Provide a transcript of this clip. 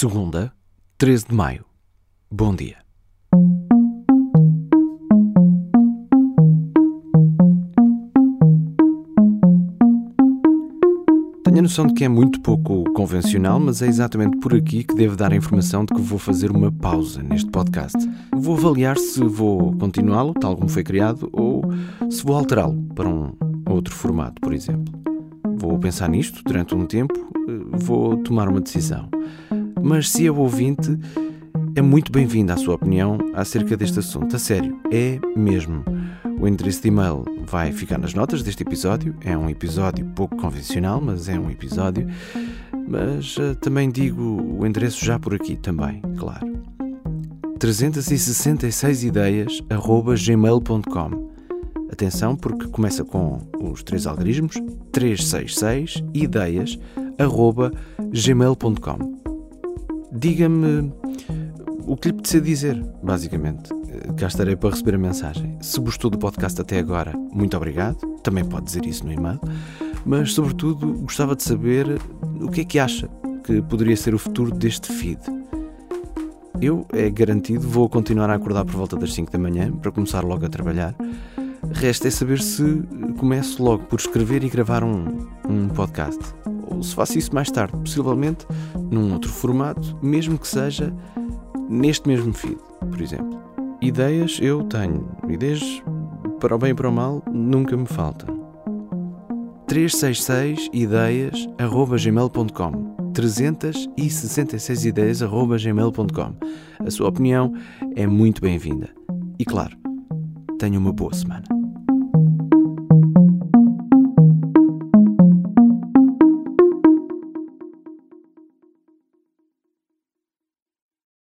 Segunda, 13 de maio. Bom dia. Tenho a noção de que é muito pouco convencional, mas é exatamente por aqui que devo dar a informação de que vou fazer uma pausa neste podcast. Vou avaliar se vou continuá-lo, tal como foi criado, ou se vou alterá-lo para um outro formato, por exemplo. Vou pensar nisto durante um tempo, eh, vou tomar uma decisão. Mas se é ouvinte, é muito bem-vindo à sua opinião acerca deste assunto. A sério, é mesmo. O endereço de e-mail vai ficar nas notas deste episódio. É um episódio pouco convencional, mas é um episódio. Mas uh, também digo o endereço já por aqui também, claro. 366 ideias gmail.com Atenção porque começa com os três algarismos 366 ideias gmail.com Diga-me o que lhe precisa dizer, basicamente. Cá estarei para receber a mensagem. Se gostou do podcast até agora, muito obrigado. Também pode dizer isso no e-mail. Mas, sobretudo, gostava de saber o que é que acha que poderia ser o futuro deste feed. Eu, é garantido, vou continuar a acordar por volta das 5 da manhã para começar logo a trabalhar. Resta é saber se começo logo por escrever e gravar um, um podcast. Ou se faço isso mais tarde, possivelmente num outro formato, mesmo que seja neste mesmo feed, por exemplo. Ideias eu tenho, ideias para o bem e para o mal nunca me faltam. 366 ideias@gmail.com 366 ideias@gmail.com A sua opinião é muito bem-vinda. E claro, tenha uma boa semana.